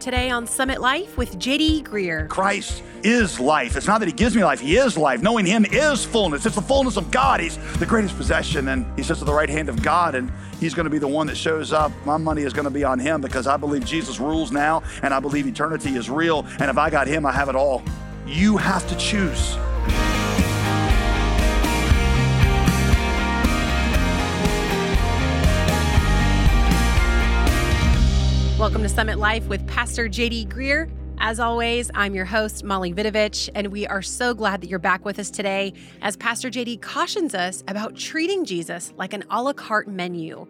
today on Summit Life with JD Greear. Christ is life. It's not that He gives me life, He is life. Knowing Him is fullness. It's the fullness of God. He's the greatest possession, and He sits at the right hand of God, and He's going to be the one that shows up. My money is going to be on Him because I believe Jesus rules now, and I believe eternity is real. And if I got Him, I have it all. You have to choose. Welcome to Summit Life with Pastor JD Greear. As always, I'm your host, Molly Vidovich, and we are so glad that you're back with us today as Pastor JD cautions us about treating Jesus like an a la carte menu.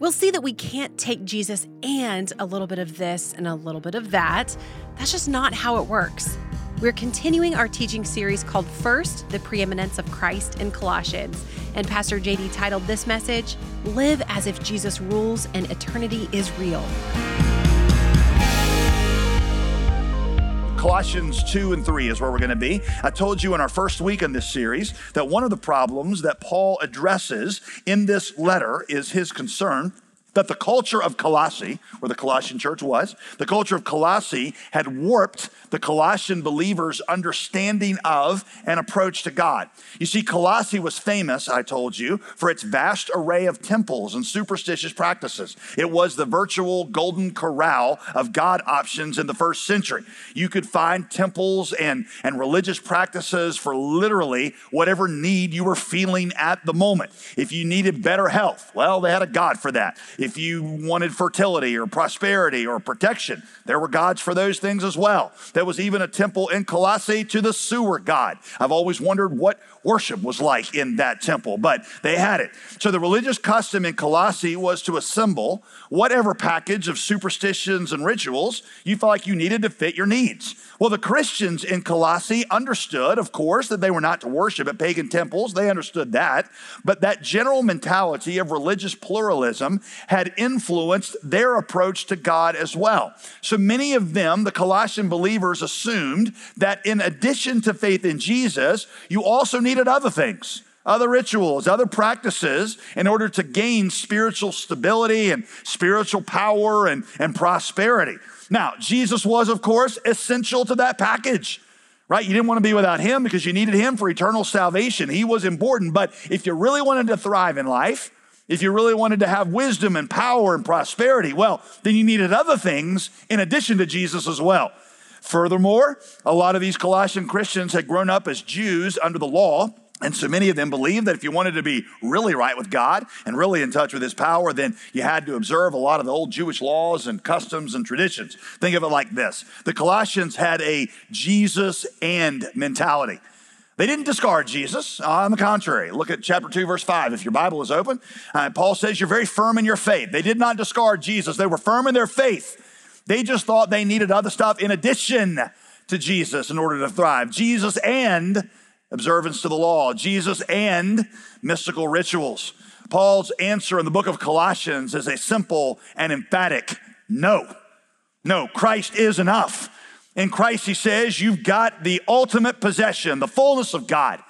We'll see that we can't take Jesus and a little bit of this and a little bit of that. That's just not how it works. We're continuing our teaching series called First, the Preeminence of Christ in Colossians. And Pastor JD titled this message, Live as if Jesus rules and eternity is real. Colossians 2 and 3 is where we're going to be. I told you in our first week in this series that one of the problems that Paul addresses in this letter is his concern that the culture of Colossae, where the Colossian church was, the culture of Colossae had warped the Colossian believers' understanding of and approach to God. You see, Colossae was famous, I told you, for its vast array of temples and superstitious practices. It was the virtual golden corral of God options in the first century. You could find temples and, and religious practices for literally whatever need you were feeling at the moment. If you needed better health, well, they had a God for that if you wanted fertility or prosperity or protection, there were gods for those things as well. There was even a temple in Colossae to the sewer god. I've always wondered what worship was like in that temple, but they had it. So the religious custom in Colossae was to assemble whatever package of superstitions and rituals you felt like you needed to fit your needs. Well, the Christians in Colossae understood, of course, that they were not to worship at pagan temples. They understood that. But that general mentality of religious pluralism had influenced their approach to God as well. So many of them, the Colossian believers, assumed that in addition to faith in Jesus, you also needed other things other rituals, other practices in order to gain spiritual stability and spiritual power and, and prosperity. Now, Jesus was, of course, essential to that package, right? You didn't want to be without him because you needed him for eternal salvation. He was important. But if you really wanted to thrive in life, if you really wanted to have wisdom and power and prosperity, well, then you needed other things in addition to Jesus as well. Furthermore, a lot of these Colossian Christians had grown up as Jews under the law and so many of them believed that if you wanted to be really right with God and really in touch with His power, then you had to observe a lot of the old Jewish laws and customs and traditions. Think of it like this the Colossians had a Jesus and mentality. They didn't discard Jesus. On the contrary, look at chapter 2, verse 5. If your Bible is open, uh, Paul says you're very firm in your faith. They did not discard Jesus, they were firm in their faith. They just thought they needed other stuff in addition to Jesus in order to thrive. Jesus and observance to the law, Jesus and mystical rituals. Paul's answer in the book of Colossians is a simple and emphatic no. No, Christ is enough. In Christ, he says, you've got the ultimate possession, the fullness of God.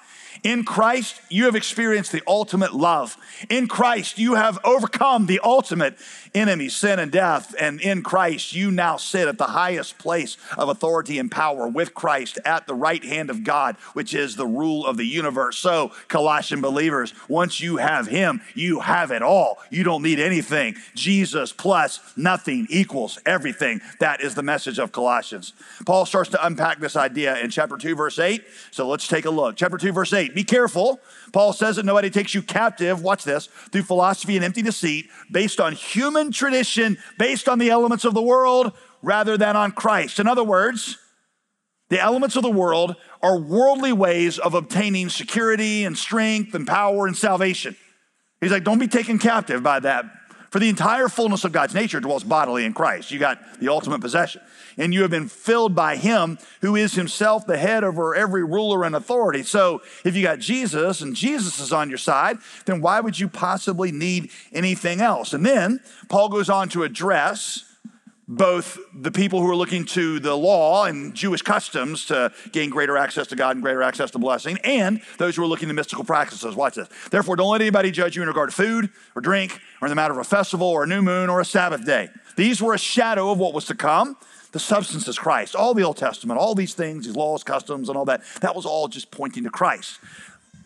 In Christ, you have experienced the ultimate love. In Christ, you have overcome the ultimate enemy, sin and death. And in Christ, you now sit at the highest place of authority and power with Christ at the right hand of God, which is the rule of the universe. So, Colossian believers, once you have Him, you have it all. You don't need anything. Jesus plus nothing equals everything. That is the message of Colossians. Paul starts to unpack this idea in chapter 2, verse 8. So, let's take a look. Chapter 2, verse 8. Be careful. Paul says that nobody takes you captive, watch this, through philosophy and empty deceit, based on human tradition, based on the elements of the world, rather than on Christ. In other words, the elements of the world are worldly ways of obtaining security and strength and power and salvation. He's like, don't be taken captive by that. For the entire fullness of God's nature dwells bodily in Christ. You got the ultimate possession. And you have been filled by Him who is Himself the head over every ruler and authority. So if you got Jesus and Jesus is on your side, then why would you possibly need anything else? And then Paul goes on to address both the people who are looking to the law and Jewish customs to gain greater access to God and greater access to blessing, and those who are looking to mystical practices. Watch this. Therefore, don't let anybody judge you in regard to food or drink or in the matter of a festival or a new moon or a Sabbath day. These were a shadow of what was to come. The substance is Christ. All the Old Testament, all these things, these laws, customs, and all that, that was all just pointing to Christ.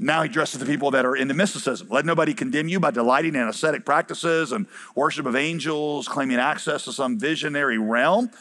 Now he addresses the people that are into mysticism. Let nobody condemn you by delighting in ascetic practices and worship of angels, claiming access to some visionary realm.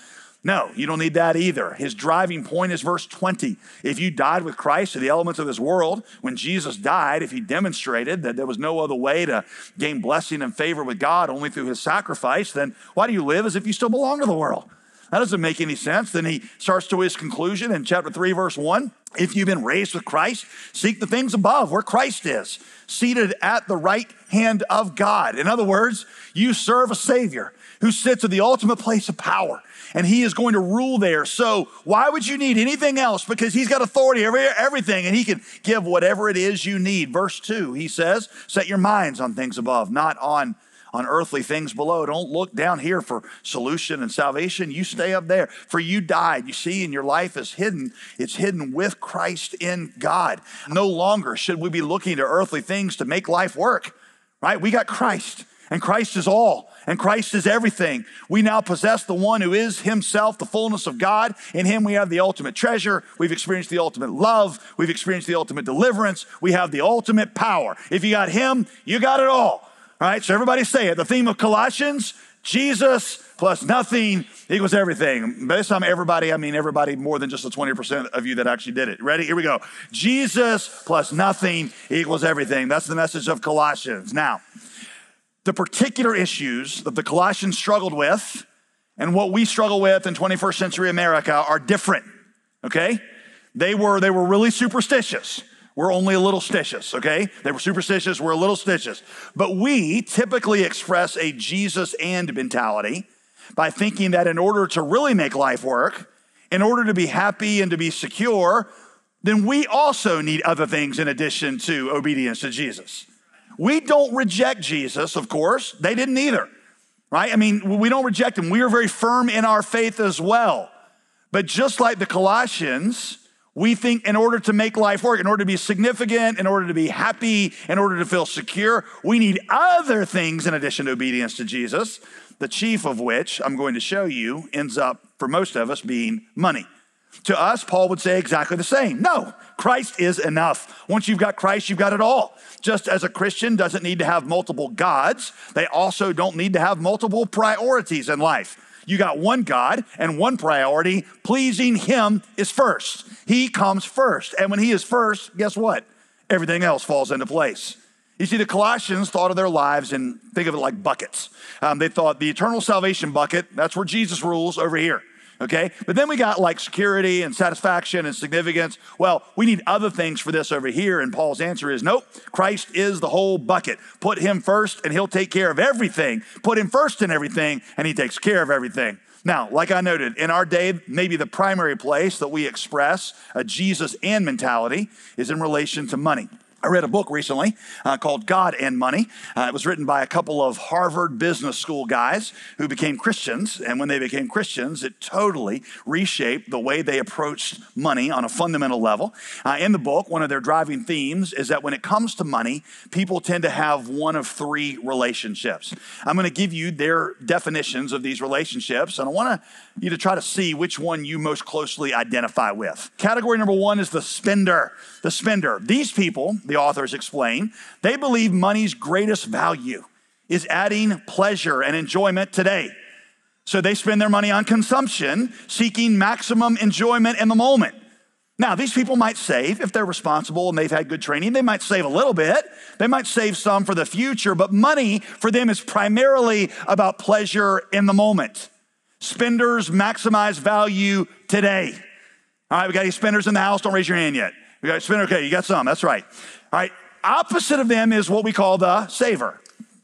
No, you don't need that either. His driving point is verse 20. If you died with Christ to the elements of this world, when Jesus died, if he demonstrated that there was no other way to gain blessing and favor with God only through his sacrifice, then why do you live as if you still belong to the world? That doesn't make any sense. Then he starts to his conclusion in chapter 3, verse 1. If you've been raised with Christ, seek the things above where Christ is, seated at the right hand of God. In other words, you serve a Savior who sits at the ultimate place of power and he is going to rule there. So, why would you need anything else? Because he's got authority over everything and he can give whatever it is you need. Verse 2, he says, Set your minds on things above, not on on earthly things below. Don't look down here for solution and salvation. You stay up there. For you died, you see, and your life is hidden. It's hidden with Christ in God. No longer should we be looking to earthly things to make life work, right? We got Christ, and Christ is all, and Christ is everything. We now possess the one who is himself, the fullness of God. In him we have the ultimate treasure. We've experienced the ultimate love. We've experienced the ultimate deliverance. We have the ultimate power. If you got him, you got it all. All right, so everybody say it. The theme of Colossians Jesus plus nothing equals everything. By this time, everybody, I mean everybody more than just the 20% of you that actually did it. Ready? Here we go. Jesus plus nothing equals everything. That's the message of Colossians. Now, the particular issues that the Colossians struggled with and what we struggle with in 21st century America are different, okay? They were, they were really superstitious. We're only a little stitious, okay? They were superstitious, we're a little stitious. But we typically express a Jesus and mentality by thinking that in order to really make life work, in order to be happy and to be secure, then we also need other things in addition to obedience to Jesus. We don't reject Jesus, of course. They didn't either, right? I mean, we don't reject him. We are very firm in our faith as well. But just like the Colossians, we think in order to make life work, in order to be significant, in order to be happy, in order to feel secure, we need other things in addition to obedience to Jesus, the chief of which I'm going to show you ends up for most of us being money. To us, Paul would say exactly the same. No, Christ is enough. Once you've got Christ, you've got it all. Just as a Christian doesn't need to have multiple gods, they also don't need to have multiple priorities in life. You got one God and one priority. Pleasing Him is first. He comes first. And when He is first, guess what? Everything else falls into place. You see, the Colossians thought of their lives and think of it like buckets. Um, they thought the eternal salvation bucket, that's where Jesus rules over here okay? But then we got like security and satisfaction and significance. Well, we need other things for this over here. And Paul's answer is nope, Christ is the whole bucket. Put him first and he'll take care of everything. Put him first in everything and he takes care of everything. Now, like I noted, in our day, maybe the primary place that we express a Jesus and mentality is in relation to money. I read a book recently uh, called God and Money. Uh, it was written by a couple of Harvard Business School guys who became Christians. And when they became Christians, it totally reshaped the way they approached money on a fundamental level. Uh, in the book, one of their driving themes is that when it comes to money, people tend to have one of three relationships. I'm going to give you their definitions of these relationships, and I want you to try to see which one you most closely identify with. Category number one is the spender. The spender. These people, the authors explain, they believe money's greatest value is adding pleasure and enjoyment today. So they spend their money on consumption, seeking maximum enjoyment in the moment. Now, these people might save if they're responsible and they've had good training. They might save a little bit. They might save some for the future, but money for them is primarily about pleasure in the moment. Spenders maximize value today. All right, we got any spenders in the house? Don't raise your hand yet. We got spender. Okay, you got some. That's right. All right. Opposite of them is what we call the saver.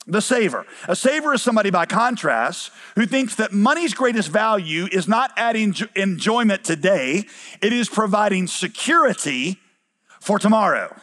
The saver. A saver is somebody, by contrast, who thinks that money's greatest value is not adding enjoyment today, it is providing security for tomorrow.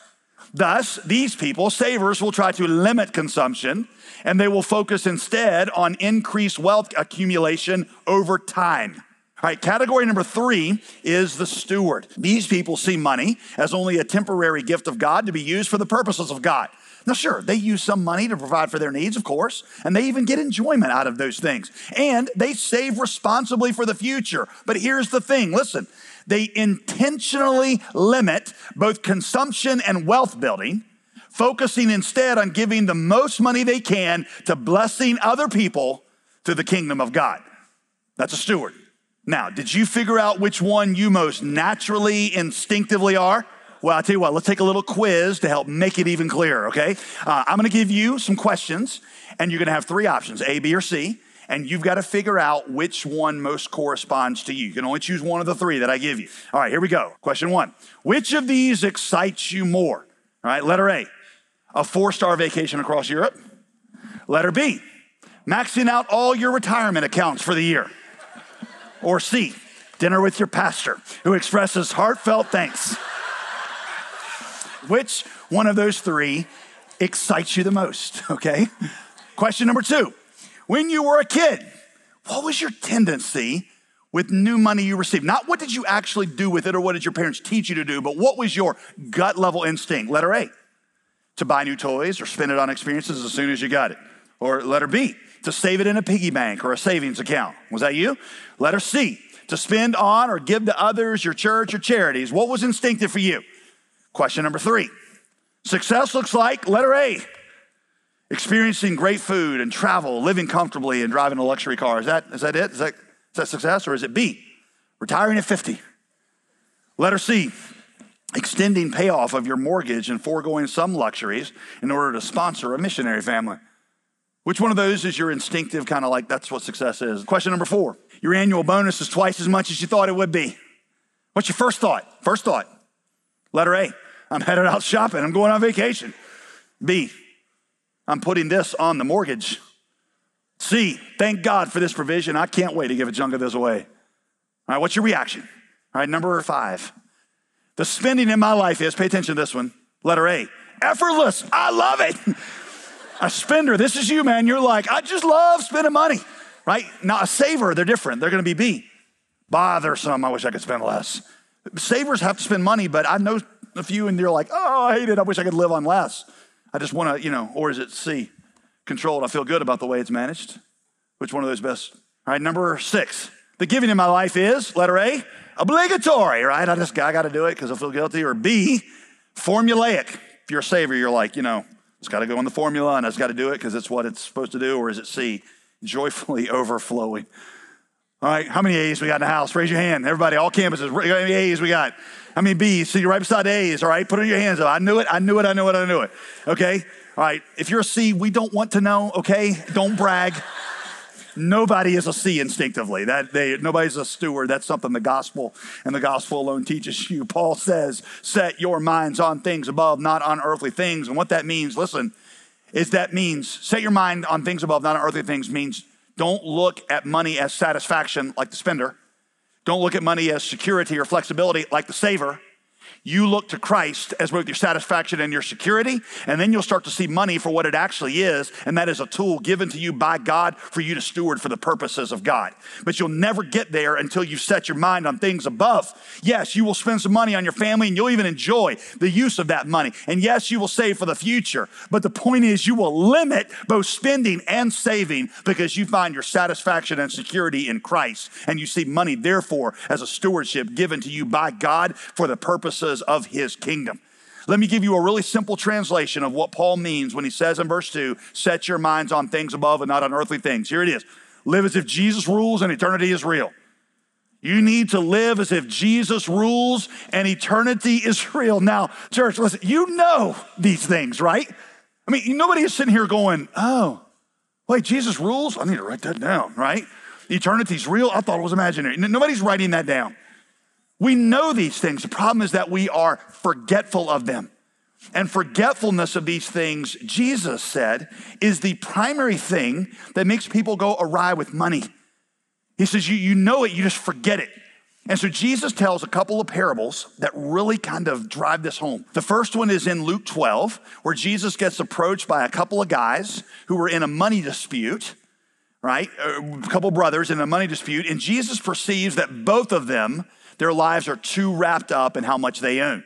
Thus, these people, savers, will try to limit consumption and they will focus instead on increased wealth accumulation over time. All right, category number three is the steward. These people see money as only a temporary gift of God to be used for the purposes of God. Now, sure, they use some money to provide for their needs, of course, and they even get enjoyment out of those things. And they save responsibly for the future. But here's the thing listen, they intentionally limit both consumption and wealth building, focusing instead on giving the most money they can to blessing other people to the kingdom of God. That's a steward. Now, did you figure out which one you most naturally, instinctively are? Well, I'll tell you what, let's take a little quiz to help make it even clearer, okay? Uh, I'm gonna give you some questions, and you're gonna have three options A, B, or C, and you've got to figure out which one most corresponds to you. You can only choose one of the three that I give you. All right, here we go. Question one Which of these excites you more? All right, letter A, a four star vacation across Europe. Letter B, maxing out all your retirement accounts for the year. Or C, dinner with your pastor who expresses heartfelt thanks. Which one of those three excites you the most? Okay. Question number two When you were a kid, what was your tendency with new money you received? Not what did you actually do with it or what did your parents teach you to do, but what was your gut level instinct? Letter A, to buy new toys or spend it on experiences as soon as you got it. Or letter B, to save it in a piggy bank or a savings account. Was that you? Letter C, to spend on or give to others, your church, or charities. What was instinctive for you? Question number three success looks like letter A, experiencing great food and travel, living comfortably, and driving a luxury car. Is that, is that it? Is that, is that success? Or is it B, retiring at 50? Letter C, extending payoff of your mortgage and foregoing some luxuries in order to sponsor a missionary family. Which one of those is your instinctive kind of like that's what success is? Question number four your annual bonus is twice as much as you thought it would be. What's your first thought? First thought. Letter A, I'm headed out shopping. I'm going on vacation. B, I'm putting this on the mortgage. C, thank God for this provision. I can't wait to give a chunk of this away. All right, what's your reaction? All right, number five. The spending in my life is, pay attention to this one. Letter A, effortless. I love it. a spender, this is you, man. You're like, I just love spending money, right? Now, a saver, they're different. They're gonna be B. Bothersome. I wish I could spend less. Savers have to spend money, but I know a few and they're like, oh, I hate it. I wish I could live on less. I just want to, you know, or is it C, controlled? I feel good about the way it's managed. Which one of those best? All right, number six. The giving in my life is, letter A, obligatory, right? I just, I got to do it because I feel guilty. Or B, formulaic. If you're a saver, you're like, you know, it's got to go in the formula and it's got to do it because it's what it's supposed to do. Or is it C, joyfully overflowing? All right, how many A's we got in the house? Raise your hand. Everybody, all campuses, how many A's we got? How many B's? See, you're right beside A's, all right? Put your hands up. I knew it, I knew it, I knew it, I knew it. Okay? All right, if you're a C, we don't want to know, okay? Don't brag. Nobody is a C instinctively. That they, nobody's a steward. That's something the gospel and the gospel alone teaches you. Paul says, set your minds on things above, not on earthly things. And what that means, listen, is that means set your mind on things above, not on earthly things, means don't look at money as satisfaction like the spender. Don't look at money as security or flexibility like the saver. You look to Christ as both your satisfaction and your security, and then you'll start to see money for what it actually is, and that is a tool given to you by God for you to steward for the purposes of God. But you'll never get there until you set your mind on things above. Yes, you will spend some money on your family, and you'll even enjoy the use of that money. And yes, you will save for the future. But the point is, you will limit both spending and saving because you find your satisfaction and security in Christ, and you see money, therefore, as a stewardship given to you by God for the of his kingdom. Let me give you a really simple translation of what Paul means when he says in verse 2 set your minds on things above and not on earthly things. Here it is live as if Jesus rules and eternity is real. You need to live as if Jesus rules and eternity is real. Now, church, listen, you know these things, right? I mean, nobody is sitting here going, oh, wait, Jesus rules? I need to write that down, right? Eternity's real? I thought it was imaginary. Nobody's writing that down. We know these things. The problem is that we are forgetful of them. And forgetfulness of these things, Jesus said, is the primary thing that makes people go awry with money. He says, you, you know it, you just forget it. And so Jesus tells a couple of parables that really kind of drive this home. The first one is in Luke 12, where Jesus gets approached by a couple of guys who were in a money dispute, right? A couple brothers in a money dispute. And Jesus perceives that both of them, their lives are too wrapped up in how much they own.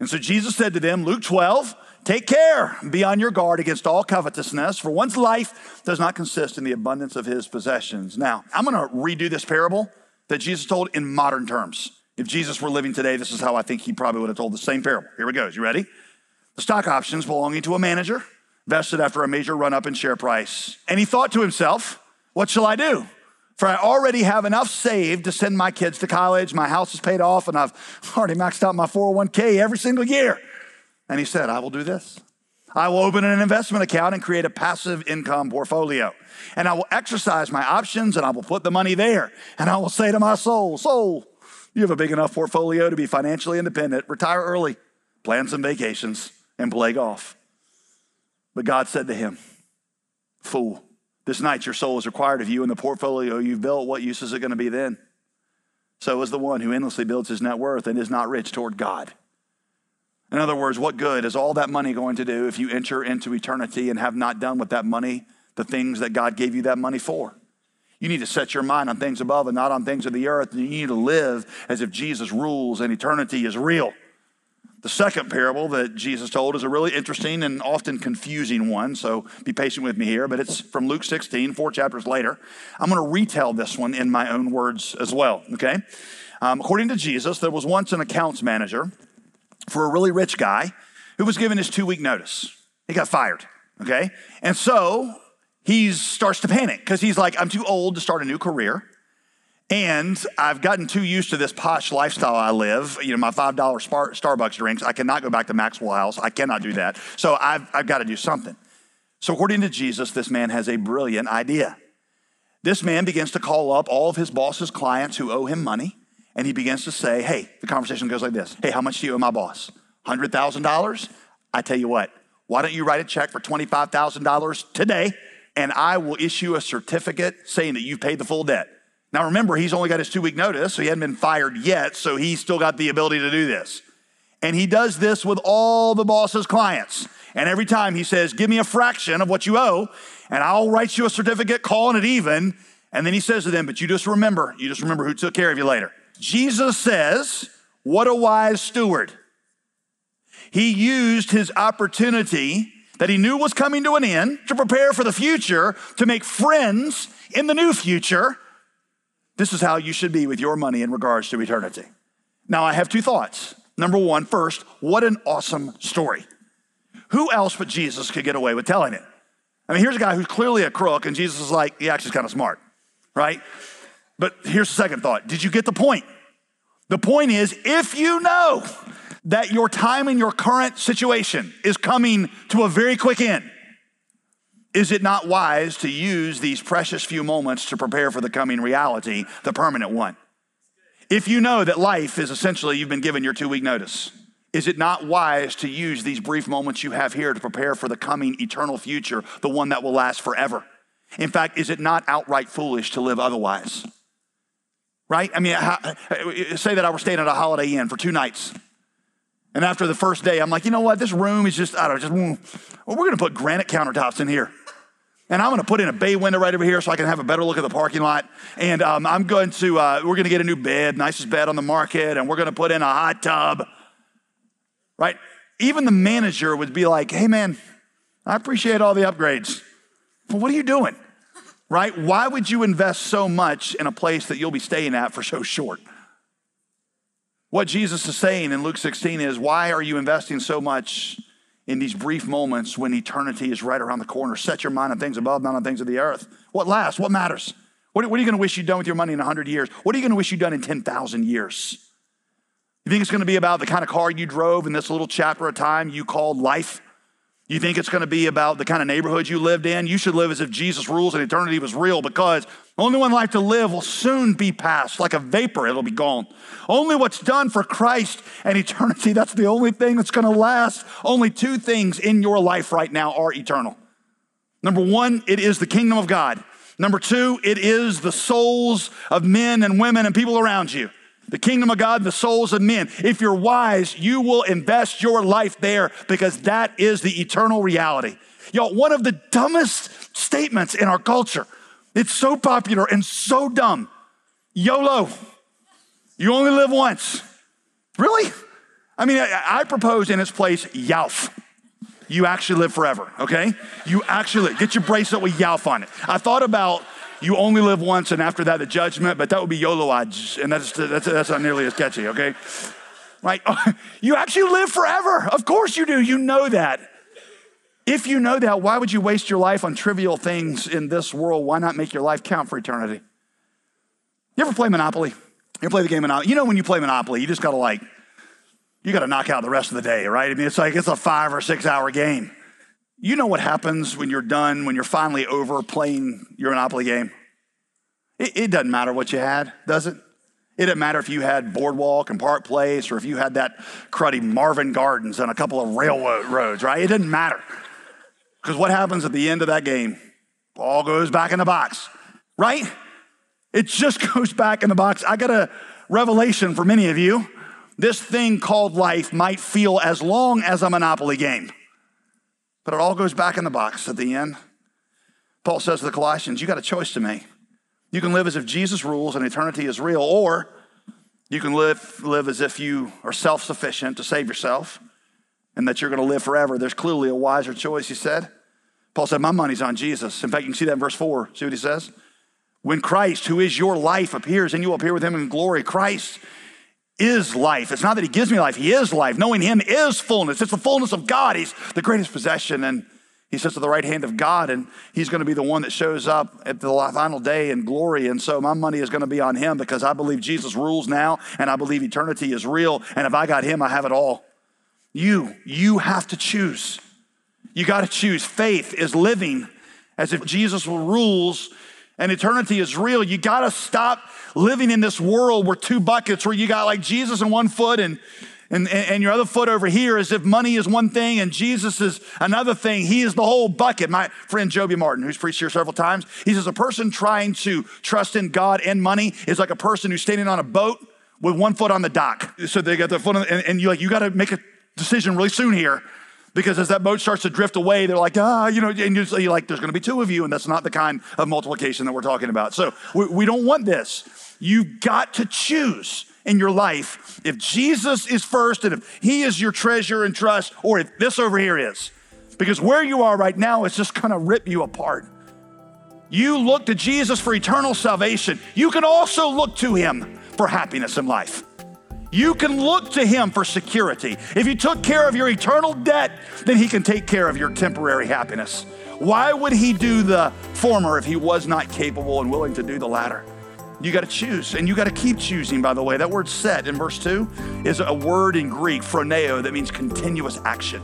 And so Jesus said to them, Luke 12, Take care, be on your guard against all covetousness, for one's life does not consist in the abundance of his possessions. Now, I'm gonna redo this parable that Jesus told in modern terms. If Jesus were living today, this is how I think he probably would have told the same parable. Here we go. You ready? The stock options belonging to a manager vested after a major run up in share price. And he thought to himself, What shall I do? For I already have enough saved to send my kids to college. My house is paid off, and I've already maxed out my 401k every single year. And he said, I will do this. I will open an investment account and create a passive income portfolio. And I will exercise my options and I will put the money there. And I will say to my soul, Soul, you have a big enough portfolio to be financially independent. Retire early, plan some vacations, and play golf. But God said to him, Fool, this night your soul is required of you, and the portfolio you've built, what use is it going to be then? So is the one who endlessly builds his net worth and is not rich toward God. In other words, what good is all that money going to do if you enter into eternity and have not done with that money the things that God gave you that money for? You need to set your mind on things above and not on things of the earth. You need to live as if Jesus rules and eternity is real. The second parable that Jesus told is a really interesting and often confusing one, so be patient with me here, but it's from Luke 16, four chapters later. I'm going to retell this one in my own words as well, okay? Um, according to Jesus, there was once an accounts manager for a really rich guy who was given his two week notice. He got fired, okay? And so he starts to panic because he's like, I'm too old to start a new career. And I've gotten too used to this posh lifestyle I live. You know, my $5 Starbucks drinks. I cannot go back to Maxwell House. I cannot do that. So I've, I've got to do something. So, according to Jesus, this man has a brilliant idea. This man begins to call up all of his boss's clients who owe him money and he begins to say, Hey, the conversation goes like this Hey, how much do you owe my boss? $100,000? I tell you what, why don't you write a check for $25,000 today and I will issue a certificate saying that you've paid the full debt. Now remember, he's only got his two week notice, so he hadn't been fired yet, so he's still got the ability to do this. And he does this with all the boss's clients. And every time he says, Give me a fraction of what you owe, and I'll write you a certificate calling it even. And then he says to them, But you just remember, you just remember who took care of you later. Jesus says, What a wise steward. He used his opportunity that he knew was coming to an end to prepare for the future, to make friends in the new future. This is how you should be with your money in regards to eternity. Now, I have two thoughts. Number one, first, what an awesome story. Who else but Jesus could get away with telling it? I mean, here's a guy who's clearly a crook, and Jesus is like, he actually kind of smart, right? But here's the second thought Did you get the point? The point is if you know that your time in your current situation is coming to a very quick end, is it not wise to use these precious few moments to prepare for the coming reality, the permanent one? If you know that life is essentially you've been given your two week notice, is it not wise to use these brief moments you have here to prepare for the coming eternal future, the one that will last forever? In fact, is it not outright foolish to live otherwise? right? I mean, say that I were staying at a Holiday Inn for two nights. And after the first day, I'm like, you know what? This room is just, I don't know, just, mm, well, we're going to put granite countertops in here. And I'm going to put in a bay window right over here so I can have a better look at the parking lot. And um, I'm going to, uh, we're going to get a new bed, nicest bed on the market, and we're going to put in a hot tub, right? Even the manager would be like, hey, man, I appreciate all the upgrades. Well, what are you doing? right? Why would you invest so much in a place that you'll be staying at for so short? What Jesus is saying in Luke 16 is, why are you investing so much in these brief moments when eternity is right around the corner? Set your mind on things above, not on things of the earth. What lasts? What matters? What, are you going to wish you'd done with your money in 100 years? What are you going to wish you'd done in 10,000 years? You think it's going to be about the kind of car you drove in this little chapter of time you called life? You think it's going to be about the kind of neighborhood you lived in? You should live as if Jesus rules and eternity was real because only one life to live will soon be past. Like a vapor, it'll be gone. Only what's done for Christ and eternity, that's the only thing that's going to last. Only two things in your life right now are eternal. Number one, it is the kingdom of God. Number two, it is the souls of men and women and people around you. The kingdom of God, the souls of men. If you're wise, you will invest your life there because that is the eternal reality. Y'all, one of the dumbest statements in our culture. It's so popular and so dumb. YOLO. You only live once. Really? I mean, I, I propose in its place YALF. You actually live forever, okay? You actually get your bracelet with YALF on it. I thought about you only live once and after that the judgment, but that would be YOLO odds, and that's, that's, that's not nearly as catchy, okay? Right? You actually live forever. Of course you do. You know that. If you know that, why would you waste your life on trivial things in this world? Why not make your life count for eternity? You ever play Monopoly? You ever play the game Monopoly? You know when you play Monopoly, you just gotta like, you gotta knock out the rest of the day, right? I mean, it's like it's a five or six hour game. You know what happens when you're done, when you're finally over playing your Monopoly game? It, it doesn't matter what you had, does it? It doesn't matter if you had Boardwalk and Park Place or if you had that cruddy Marvin Gardens and a couple of railroad roads, right? It doesn't matter. Because what happens at the end of that game? All goes back in the box, right? It just goes back in the box. I got a revelation for many of you. This thing called life might feel as long as a Monopoly game. But it all goes back in the box at the end. Paul says to the Colossians, you got a choice to make. You can live as if Jesus rules and eternity is real, or you can live, live as if you are self sufficient to save yourself and that you're going to live forever. There's clearly a wiser choice, he said. Paul said, My money's on Jesus. In fact, you can see that in verse 4. See what he says? When Christ, who is your life, appears, and you will appear with him in glory, Christ is life. It's not that he gives me life, he is life. Knowing him is fullness. It's the fullness of God. He's the greatest possession, and he sits at the right hand of God, and he's going to be the one that shows up at the final day in glory. And so my money is going to be on him because I believe Jesus rules now, and I believe eternity is real. And if I got him, I have it all. You, you have to choose. You got to choose. Faith is living as if Jesus rules and eternity is real. You got to stop living in this world where two buckets where you got like Jesus in one foot and and, and your other foot over here as if money is one thing and Jesus is another thing. He is the whole bucket. My friend Joby Martin, who's preached here several times, he says a person trying to trust in God and money is like a person who's standing on a boat with one foot on the dock. So they got their foot on, and, and you like you got to make a decision really soon here because as that boat starts to drift away, they're like, ah, you know, and you're like, there's going to be two of you, and that's not the kind of multiplication that we're talking about. So we, we don't want this. You've got to choose in your life if Jesus is first and if He is your treasure and trust, or if this over here is. Because where you are right now is just going to rip you apart. You look to Jesus for eternal salvation. You can also look to Him for happiness in life. You can look to Him for security. If He took care of your eternal debt, then He can take care of your temporary happiness. Why would He do the former if He was not capable and willing to do the latter? You got to choose, and you got to keep choosing, by the way. That word set in verse 2 is a word in Greek, phroneo, that means continuous action.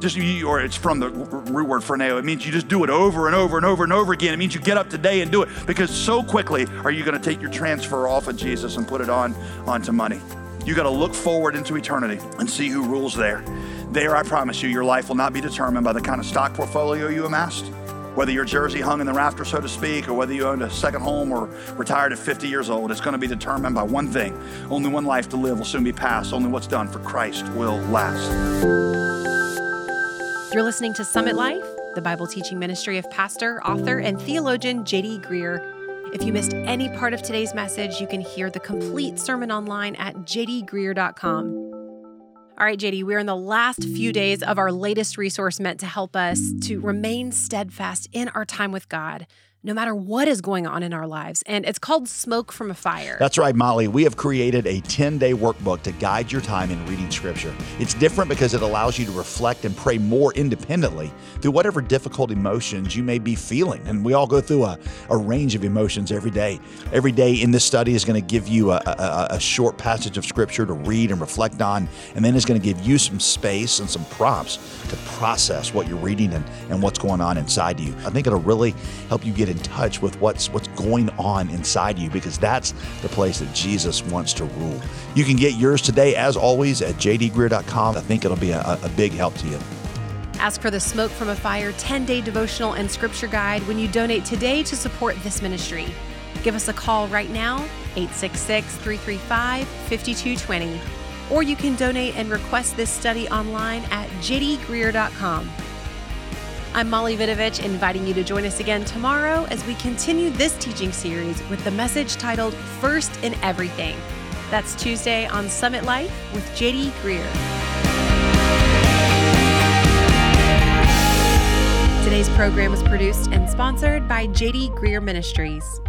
Just or it's from the root word phroneo. It means you just do it over and over and over and over again. It means you get up today and do it because so quickly are you going to take your transfer off of Jesus and put it on onto money. You got to look forward into eternity and see who rules there. There, I promise you, your life will not be determined by the kind of stock portfolio you amassed, whether your jersey hung in the rafter, so to speak, or whether you owned a second home or retired at 50 years old. It's going to be determined by one thing only one life to live will soon be passed. Only what's done for Christ will last. You're listening to Summit Life, the Bible teaching ministry of pastor, author, and theologian J.D. Greear. If you missed any part of today's message, you can hear the complete sermon online at jdgreear.com. All right, JD, we're in the last few days of our latest resource meant to help us to remain steadfast in our time with God no matter what is going on in our lives. And it's called Smoke from a Fire. That's right, Molly. We have created a 10 day workbook to guide your time in reading Scripture. It's different because it allows you to reflect and pray more independently through whatever difficult emotions you may be feeling. And we all go through a, a range of emotions every day. Every day in this study is going to give you a, a, a short passage of Scripture to read and reflect on, and then it's going to give you some space and some prompts to process what you're reading and, and what's going on inside you. I think it'll really help you get in touch with what's what's going on inside you because that's the place that Jesus wants to rule. You can get yours today, as always, at jdgreear.com. I think it'll be a, a big help to you. Ask for the Smoke from a Fire 10 day devotional and scripture guide when you donate today to support this ministry. Give us a call right now, 866 335 5220. Or you can donate and request this study online at jdgreear.com. I'm Molly Vidovich, inviting you to join us again tomorrow as we continue this teaching series with the message titled First in Everything. That's Tuesday on Summit Life with JD Greear. Today's program was produced and sponsored by JD Greear Ministries.